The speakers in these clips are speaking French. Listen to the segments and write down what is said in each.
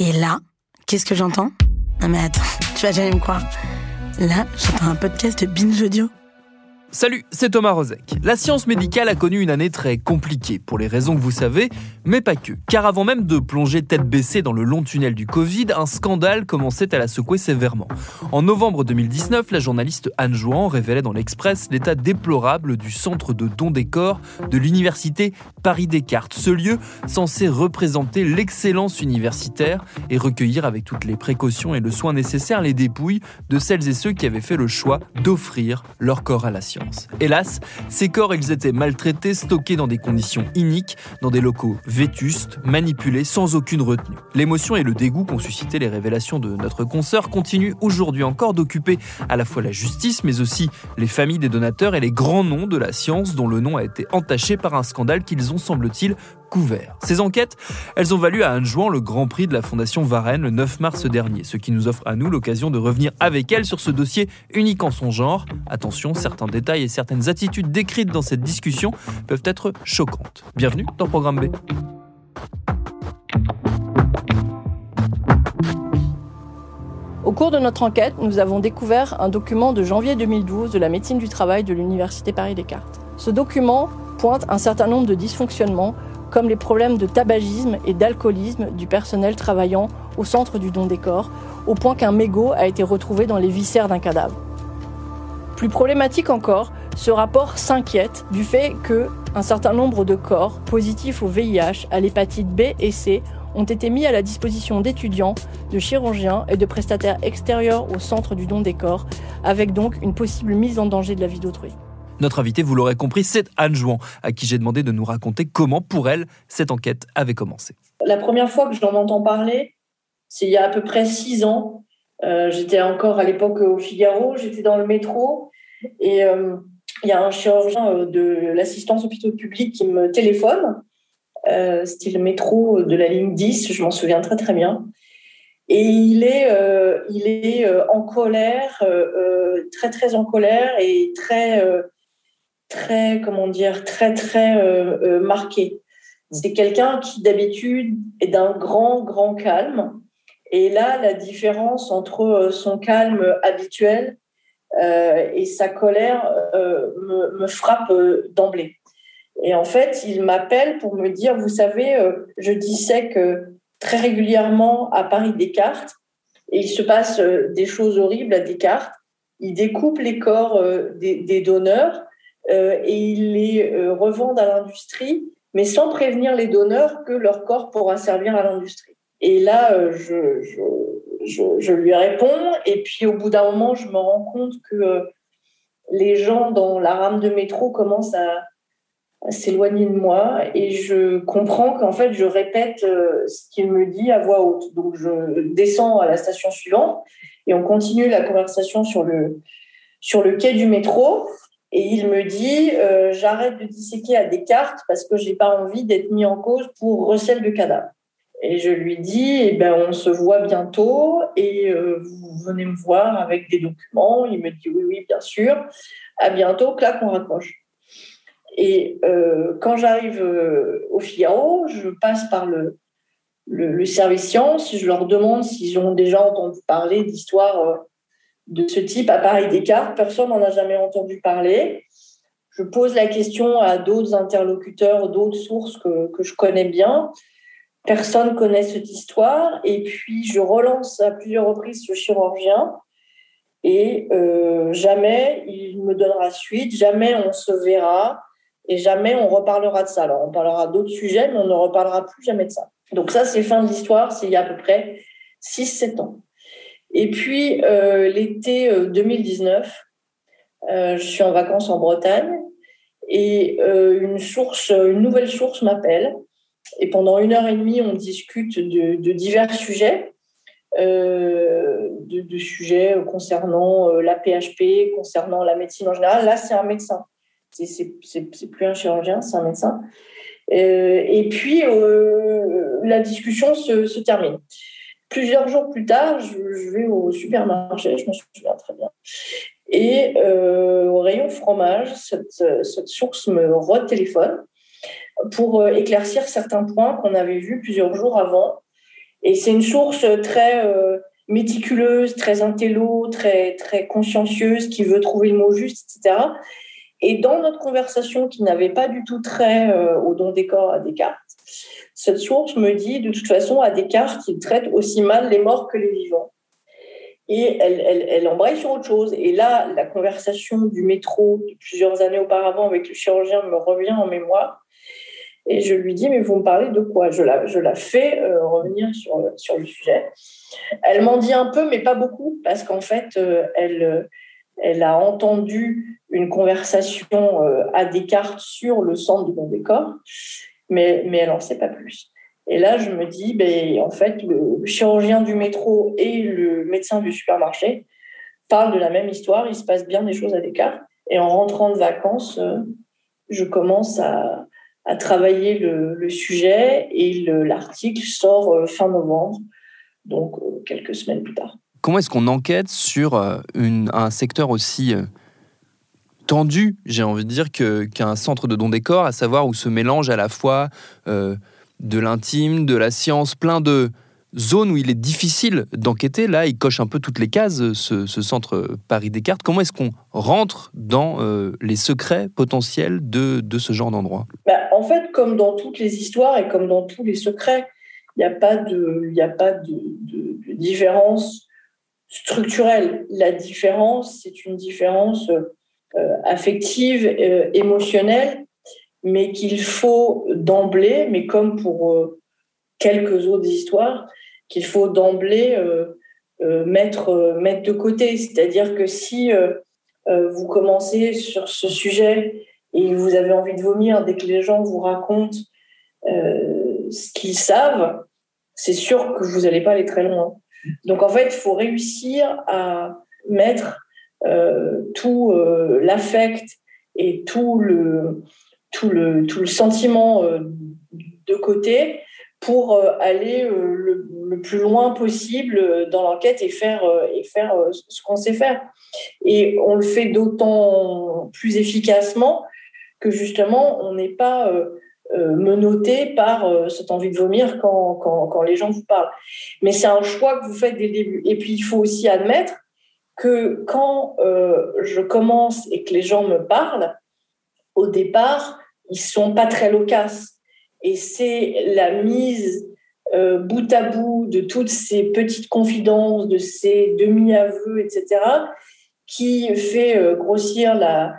Et là, qu'est-ce que j'entends? Non mais attends, tu vas jamais me croire. Là, j'entends un podcast de Binge Audio. Salut, c'est Thomas Rozek. La science médicale a connu une année très compliquée, pour les raisons que vous savez, mais pas que. Car avant même de plonger tête baissée dans le long tunnel du Covid, un scandale commençait à la secouer sévèrement. En novembre 2019, la journaliste Anne Jouan révélait dans l'Express l'état déplorable du centre de don des corps de l'université Paris-Descartes, ce lieu censé représenter l'excellence universitaire et recueillir avec toutes les précautions et le soin nécessaire les dépouilles de celles et ceux qui avaient fait le choix d'offrir leur corps à la science. Hélas, ces corps, étaient maltraités, stockés dans des conditions iniques, dans des locaux vétustes, manipulés sans aucune retenue. L'émotion et le dégoût qu'ont suscité les révélations de notre consoeur continuent aujourd'hui encore d'occuper à la fois la justice, mais aussi les familles des donateurs et les grands noms de la science dont le nom a été entaché par un scandale qu'ils ont, semble-t-il, Ces enquêtes, elles ont valu à Anne Jouan le Grand Prix de la Fondation Varenne le 9 mars dernier, ce qui nous offre à nous l'occasion de revenir avec elle sur ce dossier unique en son genre. Attention, certains détails et certaines attitudes décrites dans cette discussion peuvent être choquantes. Bienvenue dans Programme B. Au cours de notre enquête, nous avons découvert un document de janvier 2012 de la médecine du travail de l'Université Paris-Descartes. Ce document pointe un certain nombre de dysfonctionnements comme les problèmes de tabagisme et d'alcoolisme du personnel travaillant au centre du don des corps, au point qu'un mégot a été retrouvé dans les viscères d'un cadavre. Plus problématique encore, ce rapport s'inquiète du fait que un certain nombre de corps positifs au VIH, à l'hépatite B et C ont été mis à la disposition d'étudiants, de chirurgiens et de prestataires extérieurs au centre du don des corps, avec donc une possible mise en danger de la vie d'autrui. Notre invitée, vous l'aurez compris, c'est Anne Jouan, à qui j'ai demandé de nous raconter comment, pour elle, cette enquête avait commencé. La première fois que j'en entends parler, c'est il y a à peu près six ans. Euh, j'étais encore à l'époque au Figaro, j'étais dans le métro et euh, il y a un chirurgien euh, de l'assistance hôpitaux publics qui me téléphone. Euh, C'était métro de la ligne 10, je m'en souviens très très bien. Et il est, il est en colère, très très en colère et très, très comment dire, très très marqué. C'est quelqu'un qui d'habitude est d'un grand grand calme. Et là, la différence entre son calme habituel et sa colère me, me, frappe d'emblée. Et en fait, il m'appelle pour me dire, vous savez, je disais que très régulièrement à Paris Descartes et il se passe euh, des choses horribles à Descartes. Il découpe les corps euh, des, des donneurs euh, et il les revend à l'industrie, mais sans prévenir les donneurs que leur corps pourra servir à l'industrie. Et là, je, je, je, je, lui réponds, et puis au bout d'un moment, je me rends compte que les gens dans la rame de métro commencent à, s'éloigner de moi et je comprends qu'en fait je répète euh, ce qu'il me dit à voix haute. Donc je descends à la station suivante et on continue la conversation sur le sur le quai du métro et il me dit euh, j'arrête de disséquer à Descartes parce que j'ai pas envie d'être mis en cause pour recel de cadavres. Et je lui dis eh ben on se voit bientôt et euh, vous venez me voir avec des documents. Il me dit oui oui bien sûr. À bientôt. Clac on raccroche. Et euh, quand j'arrive au Figaro, je passe par le, le, le, service sciences, je leur demande s'ils ont déjà entendu parler d'histoires de ce type à Paris-Descartes. Personne n'en a jamais entendu parler. Je pose la question à d'autres interlocuteurs, d'autres sources que, que je connais bien. Personne connaît cette histoire. Et puis, je relance à plusieurs reprises ce chirurgien. Et euh, jamais il me donnera suite, jamais on se verra et jamais on reparlera de ça. Alors, on parlera d'autres sujets, mais on ne reparlera plus jamais de ça. Donc ça, c'est fin de l'histoire, c'est il y a à peu près 6-7 ans. Et puis, euh, l'été 2019, euh, euh, je suis en vacances en Bretagne et une source, une nouvelle source m'appelle et pendant une heure et demie, on discute de, divers sujets, de, sujets concernant la PHP, concernant la médecine en général. Là, c'est un médecin. C'est plus un chirurgien, c'est un médecin. et puis, la discussion se termine. Plusieurs jours plus tard, je, vais au supermarché, je me souviens très bien. Et euh, au rayon fromage, cette, source me retéléphone pour euh, éclaircir certains points qu'on avait vus plusieurs jours avant. Et c'est une source très euh, méticuleuse, très intello, très, très consciencieuse, qui veut trouver le mot juste, etc. Et dans notre conversation, qui n'avait pas du tout trait au don des corps à Descartes, cette source me dit, de toute façon, à Descartes, il traite aussi mal les morts que les vivants. Et elle, elle, embraye sur autre chose. Et là, la conversation du métro de plusieurs années auparavant avec le chirurgien me revient en mémoire. Et je lui dis, mais vous me parlez de quoi? Je la, je la fais euh, revenir sur, sur le sujet. Elle m'en dit un peu, mais pas beaucoup, parce qu'en fait, euh, elle, elle a entendu une conversation euh, à Descartes sur le centre du bon décor mais, mais elle n'en sait pas plus. Et là, je me dis, ben, en fait, le chirurgien du métro et le médecin du supermarché parlent de la même histoire, il se passe bien des choses à l'écart. Et en rentrant de vacances, euh, je commence à, à travailler le, sujet et l'article sort euh, fin novembre, donc euh, quelques semaines plus tard. Comment est-ce qu'on enquête sur un secteur aussi tendu, j'ai envie de dire, qu'un centre de don des corps, à savoir où se mélange à la fois euh, de l'intime, de la science, plein de zones où il est difficile d'enquêter. Là, il coche un peu toutes les cases, ce, centre Paris-Descartes. Comment est-ce qu'on rentre dans euh, les secrets potentiels de, de ce genre d'endroit? Bah, En fait, comme dans toutes les histoires et comme dans tous les secrets, il n'y a pas de, a pas de différence structurelle. La différence, c'est une différence euh, affective, euh, émotionnelle, mais qu'il faut d'emblée, mais comme pour euh, quelques autres histoires, qu'il faut d'emblée mettre, mettre de côté. C'est-à-dire que si vous commencez sur ce sujet et vous avez envie de vomir dès que les gens vous racontent ce qu'ils savent, c'est sûr que vous n'allez pas aller très loin. Donc en fait, il faut réussir à mettre euh, tout euh, l'affect et tout le, tout le, tout le sentiment euh, de côté pour aller le, plus loin possible dans l'enquête et faire, et faire ce qu'on sait faire. Et on le fait d'autant plus efficacement que justement, on n'est pas menotté par cette envie de vomir quand, quand, quand, les gens vous parlent. Mais c'est un choix que vous faites dès le début. Et puis, il faut aussi admettre que quand euh, je commence et que les gens me parlent, au départ, ils sont pas très loquaces. Et c'est la mise euh, bout à bout de toutes ces petites confidences, de ces demi-aveux, etc., qui fait euh, grossir la,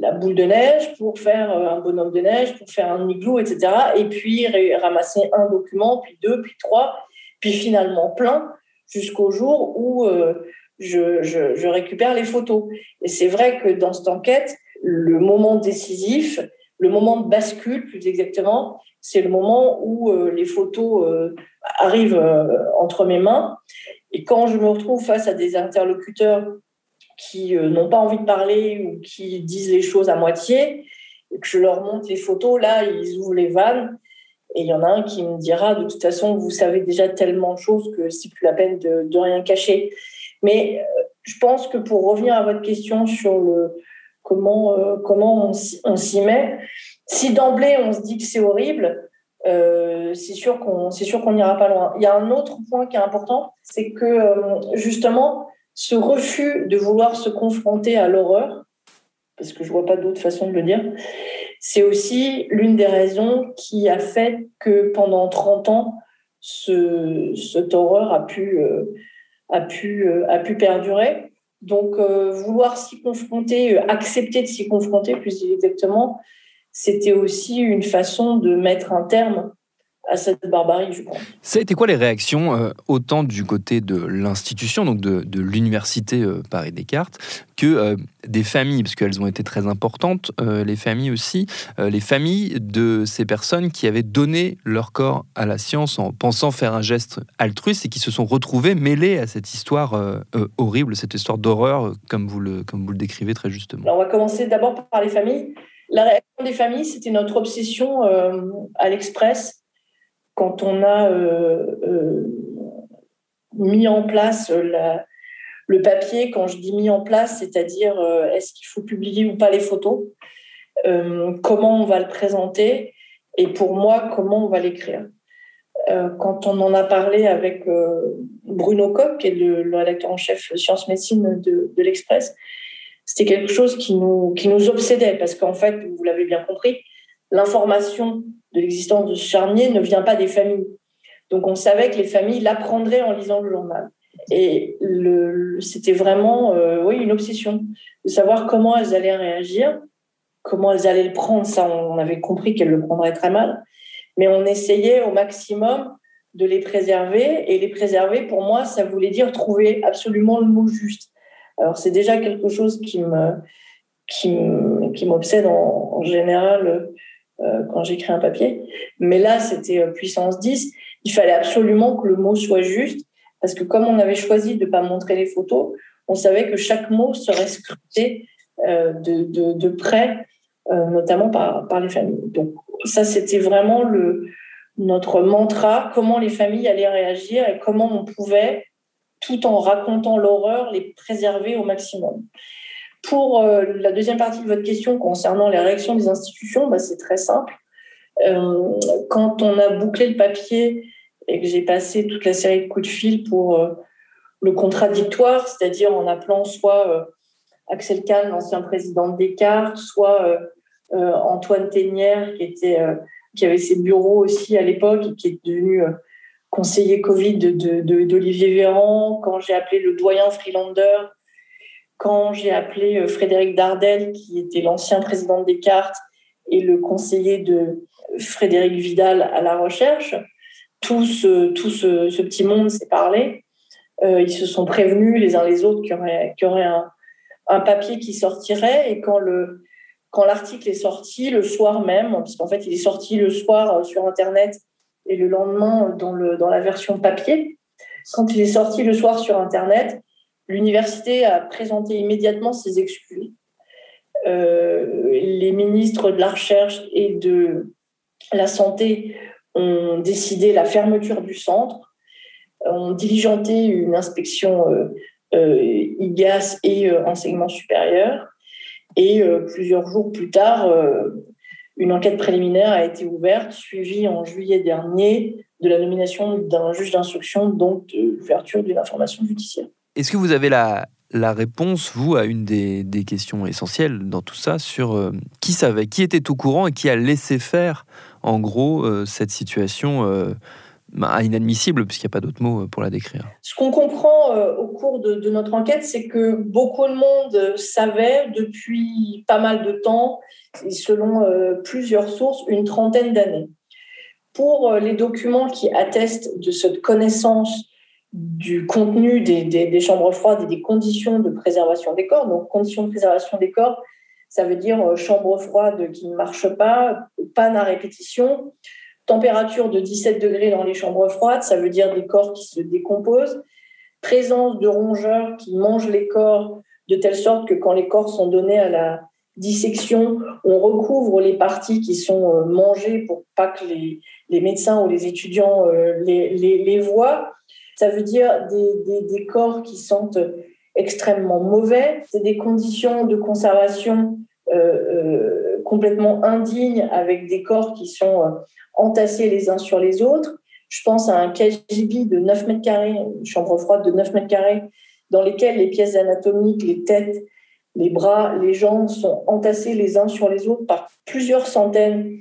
la, boule de neige pour faire un bonhomme de neige, pour faire un igloo, etc. Et puis ramasser un document, puis deux, puis trois, puis finalement plein, jusqu'au jour où je, récupère les photos. Et c'est vrai que dans cette enquête, le moment décisif, le moment de bascule plus exactement, c'est le moment où euh, les photos euh, arrivent euh, entre mes mains. Et quand je me retrouve face à des interlocuteurs qui n'ont pas envie de parler ou qui disent les choses à moitié, et que je leur montre les photos, là, ils ouvrent les vannes. Et il y en a un qui me dira, de toute façon, vous savez déjà tellement de choses que c'est plus la peine de, de rien cacher. Mais euh, je pense que pour revenir à votre question sur le comment, euh, comment on, s'y met, si d'emblée on se dit que c'est horrible, euh, c'est sûr qu'on n'ira pas loin. Il y a un autre point qui est important, c'est que justement ce refus de vouloir se confronter à l'horreur, parce que je vois pas d'autre façon de le dire, c'est aussi l'une des raisons qui a fait que pendant 30 ans, ce, cette horreur a pu a pu, euh, a pu perdurer. Donc, euh, vouloir s'y confronter, euh, accepter de s'y confronter plus exactement, c'était aussi une façon de mettre un terme à cette barbarie, je crois. Ça a été quoi les réactions, euh, autant du côté de l'institution, donc de, de l'université euh, Paris-Descartes, que euh, des familles, parce qu'elles ont été très importantes, les familles aussi, les familles de ces personnes qui avaient donné leur corps à la science en pensant faire un geste altruiste et qui se sont retrouvées mêlées à cette histoire horrible, cette histoire d'horreur, comme, vous le, comme vous le décrivez très justement. Alors on va commencer d'abord par les familles. La réaction des familles, c'était notre obsession à l'Express quand on a euh, euh, mis en place le papier, quand je dis mis en place, c'est-à-dire euh, est-ce qu'il faut publier ou pas les photos, comment on va le présenter et pour moi, comment on va l'écrire. quand on en a parlé avec Bruno Koch, qui est le, rédacteur en chef sciences médecine de, de l'Express, c'était quelque chose qui nous, qui nous obsédait parce qu'en fait, vous l'avez bien compris, l'information de l'existence de ce charnier ne vient pas des familles. Donc on savait que les familles l'apprendraient en lisant le journal. Et c'était vraiment euh, oui, une obsession de savoir comment elles allaient réagir, comment elles allaient le prendre. Ça, on avait compris qu'elles le prendraient très mal. Mais on essayait au maximum de les préserver. Et les préserver, pour moi, ça voulait dire trouver absolument le mot juste. Alors c'est déjà quelque chose qui me qui m'obsède en, général quand j'écris un papier. Mais là, c'était euh, puissance 10. Il fallait absolument que le mot soit juste, parce que comme on avait choisi de ne pas montrer les photos, on savait que chaque mot serait scruté euh, de, de, de, près, notamment par, par les familles. Donc ça, c'était vraiment le, notre mantra, comment les familles allaient réagir et comment on pouvait, tout en racontant l'horreur, les préserver au maximum. Pour euh, la deuxième partie de votre question concernant les réactions des institutions, bah, c'est très simple. Euh, quand on a bouclé le papier et que j'ai passé toute la série de coups de fil pour euh, le contradictoire, c'est-à-dire en appelant soit Axel Kahn, l'ancien président de Descartes, soit Antoine Ténière, qui, avait ses bureaux aussi à l'époque et qui est devenu conseiller Covid d'Olivier de, Véran, quand j'ai appelé le doyen Freelander, quand j'ai appelé euh, Frédéric Dardel, qui était l'ancien président de Descartes et le conseiller de Frédéric Vidal à la recherche, tout ce, tout ce, petit monde s'est parlé. Euh, ils se sont prévenus les uns les autres qu'il y aurait, y aurait un, un, papier qui sortirait. Et quand le quand l'article est sorti le soir même, puisqu'en fait il est sorti le soir euh, sur Internet et le lendemain dans, le, dans la version papier, quand il est sorti le soir sur Internet, L'université a présenté immédiatement ses excuses. Euh, les ministres de la Recherche et de la Santé ont décidé la fermeture du centre, ont diligenté une inspection euh, euh, IGAS et enseignement supérieur. Et plusieurs jours plus tard, une enquête préliminaire a été ouverte, suivie en juillet dernier de la nomination d'un juge d'instruction, donc de l'ouverture d'une information judiciaire. Est-ce que vous avez la, la réponse, vous, à une des, questions essentielles dans tout ça, sur euh, qui savait, qui était au courant et qui a laissé faire, en gros, euh, cette situation euh, bah, inadmissible, puisqu'il n'y a pas d'autre mot pour la décrire? Ce qu'on comprend au cours de, de, notre enquête, c'est que beaucoup de monde savait depuis pas mal de temps, et selon plusieurs sources, une trentaine d'années. Pour les documents qui attestent de cette connaissance du contenu des, des, chambres froides et des conditions de préservation des corps. Donc, conditions de préservation des corps, ça veut dire euh, chambre froide qui ne marche pas, panne à répétition, température de 17 degrés dans les chambres froides, ça veut dire des corps qui se décomposent, présence de rongeurs qui mangent les corps de telle sorte que quand les corps sont donnés à la dissection, on recouvre les parties qui sont euh, mangées pour pas que les, les médecins ou les étudiants euh, les, les, les voient. Ça veut dire des, corps qui sentent extrêmement mauvais. C'est des conditions de conservation euh, euh, complètement indignes avec des corps qui sont euh, entassés les uns sur les autres. Je pense à un KGB de 9 mètres carrés, une chambre froide de 9 mètres carrés, dans lesquelles les pièces anatomiques, les têtes, les bras, les jambes sont entassés les uns sur les autres par plusieurs centaines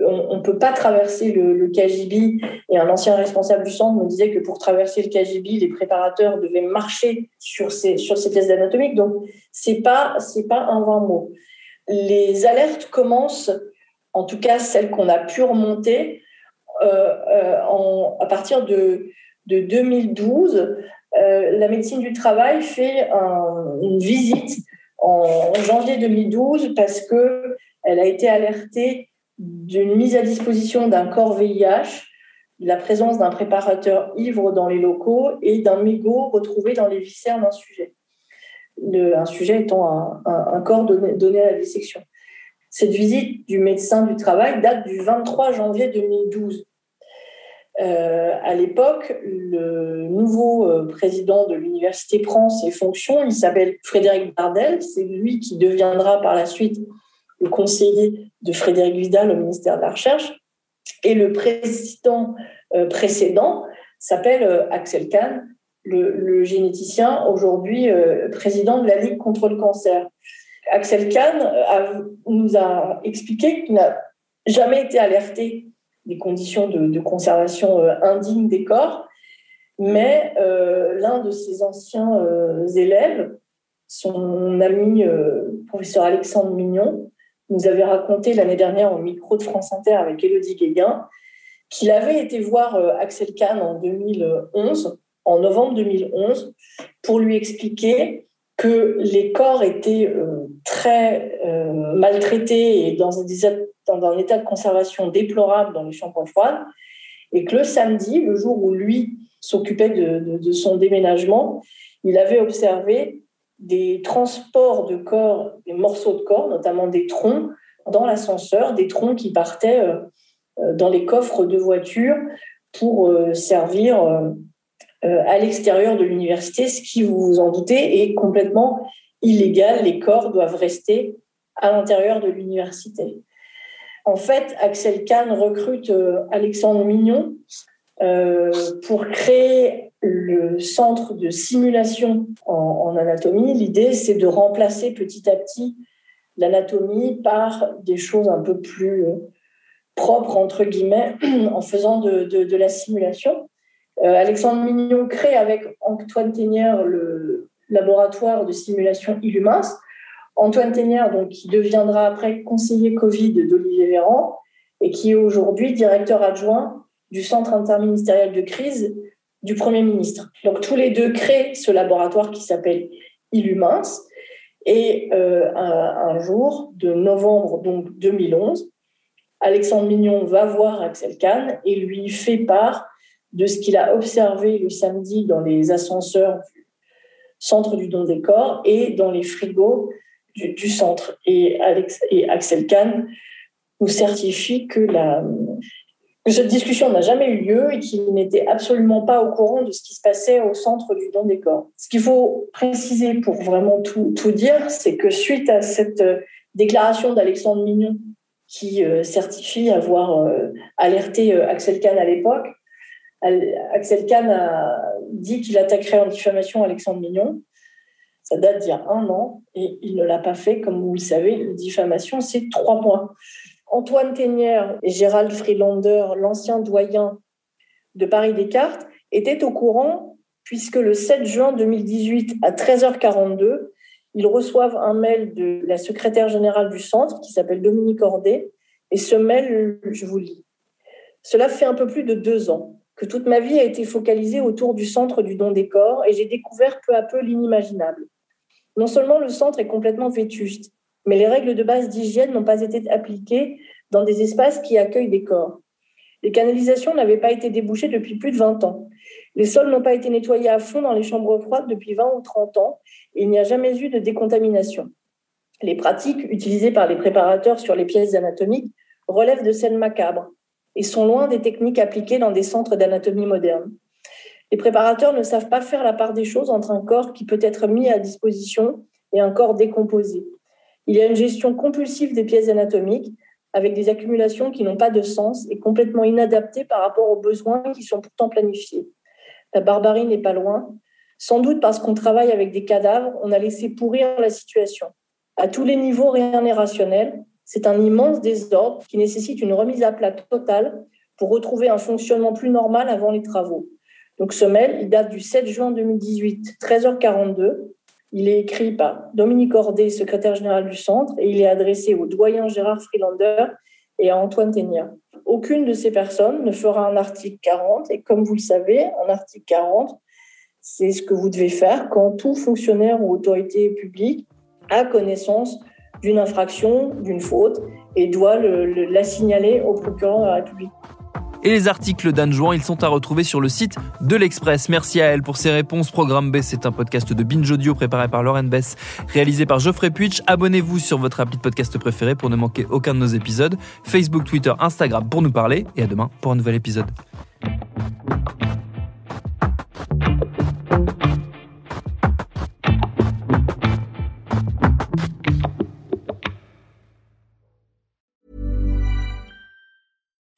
on ne peut pas traverser le, KGB. Et un ancien responsable du centre me disait que pour traverser le KGB, les préparateurs devaient marcher sur ces, sur ces. Donc, ce n'est pas, pas un vain mot. Les alertes commencent, en tout cas celles qu'on a pu remonter, à partir de, de 2012, la médecine du travail fait une visite en janvier 2012 parce qu'elle a été alertée d'une mise à disposition d'un corps VIH, la présence d'un préparateur ivre dans les locaux et d'un mégot retrouvé dans les viscères d'un sujet. un sujet étant un, corps donné, à la dissection. Cette visite du médecin du travail date du 23 janvier 2012. Euh, à l'époque, le nouveau euh, président de l'université prend ses fonctions. Il s'appelle Frédéric Bardel. C'est lui qui deviendra par la suite le conseiller de Frédéric Vidal au ministère de la Recherche. Et le président euh, précédent s'appelle euh, Axel Kahn, le, généticien, aujourd'hui euh, président de la Ligue contre le cancer. Axel Kahn nous a expliqué qu'il n'a jamais été alerté des conditions de, conservation indignes des corps, mais l'un de ses anciens élèves, son ami professeur Alexandre Mignon, nous avait raconté l'année dernière au micro de France Inter avec Elodie Guéguin qu'il avait été voir euh, Axel Kahn en 2011, en novembre 2011, pour lui expliquer que les corps étaient euh, très euh, maltraités et dans, un état de conservation déplorable dans les chambres froides, et que le samedi, le jour où lui s'occupait de, son déménagement, il avait observé des transports de corps, des morceaux de corps, notamment des troncs, dans l'ascenseur, des troncs qui partaient euh, euh, dans les coffres de voitures pour euh, servir à l'extérieur de l'université, ce qui, vous vous en doutez, est complètement illégal. Les corps doivent rester à l'intérieur de l'université. En fait, Axel Kahn recrute Alexandre Mignon pour créer le centre de simulation en, anatomie, l'idée, c'est de remplacer petit à petit l'anatomie par des choses un peu plus euh, propres, entre guillemets, en faisant de, la simulation. Euh, Alexandre Mignon crée avec Antoine Ténière le laboratoire de simulation Illumins. Antoine Ténière, donc, qui deviendra après conseiller Covid d'Olivier Véran et qui est aujourd'hui directeur adjoint du Centre interministériel de crise du Premier ministre. Donc tous les deux créent ce laboratoire qui s'appelle Illumins. Et euh, un, jour de novembre donc 2011, Alexandre Mignon va voir Axel Kahn et lui fait part de ce qu'il a observé le samedi dans les ascenseurs du centre du don des corps et dans les frigos du, centre. Et Axel Kahn nous certifie que la, que cette discussion n'a jamais eu lieu et qu'il n'était absolument pas au courant de ce qui se passait au centre du don des corps. Ce qu'il faut préciser pour vraiment tout, tout dire, c'est que suite à cette euh, déclaration d'Alexandre Mignon, qui euh, certifie avoir euh, alerté Axel Kahn à l'époque, Axel Kahn a dit qu'il attaquerait en diffamation Alexandre Mignon. Ça date d'il y a un an et il ne l'a pas fait. Comme vous le savez, la diffamation, c'est trois mois. Antoine Ténière et Gérald Freelander, l'ancien doyen de Paris Descartes, étaient au courant puisque le 7 juin 2018 à 13h42, ils reçoivent un mail de la secrétaire générale du centre qui s'appelle Dominique Ordet. Et ce mail, je vous lis. Cela fait un peu plus de deux ans que toute ma vie a été focalisée autour du centre du don des corps et j'ai découvert peu à peu l'inimaginable. Non seulement le centre est complètement vétuste, mais les règles de base d'hygiène n'ont pas été appliquées dans des espaces qui accueillent des corps. Les canalisations n'avaient pas été débouchées depuis plus de 20 ans. Les sols n'ont pas été nettoyés à fond dans les chambres froides depuis 20 ou 30 ans et il n'y a jamais eu de décontamination. Les pratiques utilisées par les préparateurs sur les pièces anatomiques relèvent de scènes macabres et sont loin des techniques appliquées dans des centres d'anatomie moderne. Les préparateurs ne savent pas faire la part des choses entre un corps qui peut être mis à disposition et un corps décomposé. Il y a une gestion compulsive des pièces anatomiques avec des accumulations qui n'ont pas de sens et complètement inadaptées par rapport aux besoins qui sont pourtant planifiés. La barbarie n'est pas loin. Sans doute parce qu'on travaille avec des cadavres, on a laissé pourrir la situation. À tous les niveaux, rien n'est rationnel. C'est un immense désordre qui nécessite une remise à plat totale pour retrouver un fonctionnement plus normal avant les travaux. Donc ce mail, il date du 7 juin 2018, 13h42. Il est écrit par Dominique Ordet, secrétaire général du centre, et il est adressé au doyen Gérard Freelander et à Antoine Ténia. Aucune de ces personnes ne fera un article 40 et comme vous le savez, un article 40, c'est ce que vous devez faire quand tout fonctionnaire ou autorité publique a connaissance d'une infraction, d'une faute et doit la signaler au procureur de la République. Et les articles d'Anne Jouan, ils sont à retrouver sur le site de l'Express. Merci à elle pour ses réponses. Programme B, c'est un podcast de Binge Audio préparé par Lauren Bess, réalisé par Geoffrey Puitch. Abonnez-vous sur votre appli de podcast préféré pour ne manquer aucun de nos épisodes. Facebook, Twitter, Instagram pour nous parler. Et à demain pour un nouvel épisode.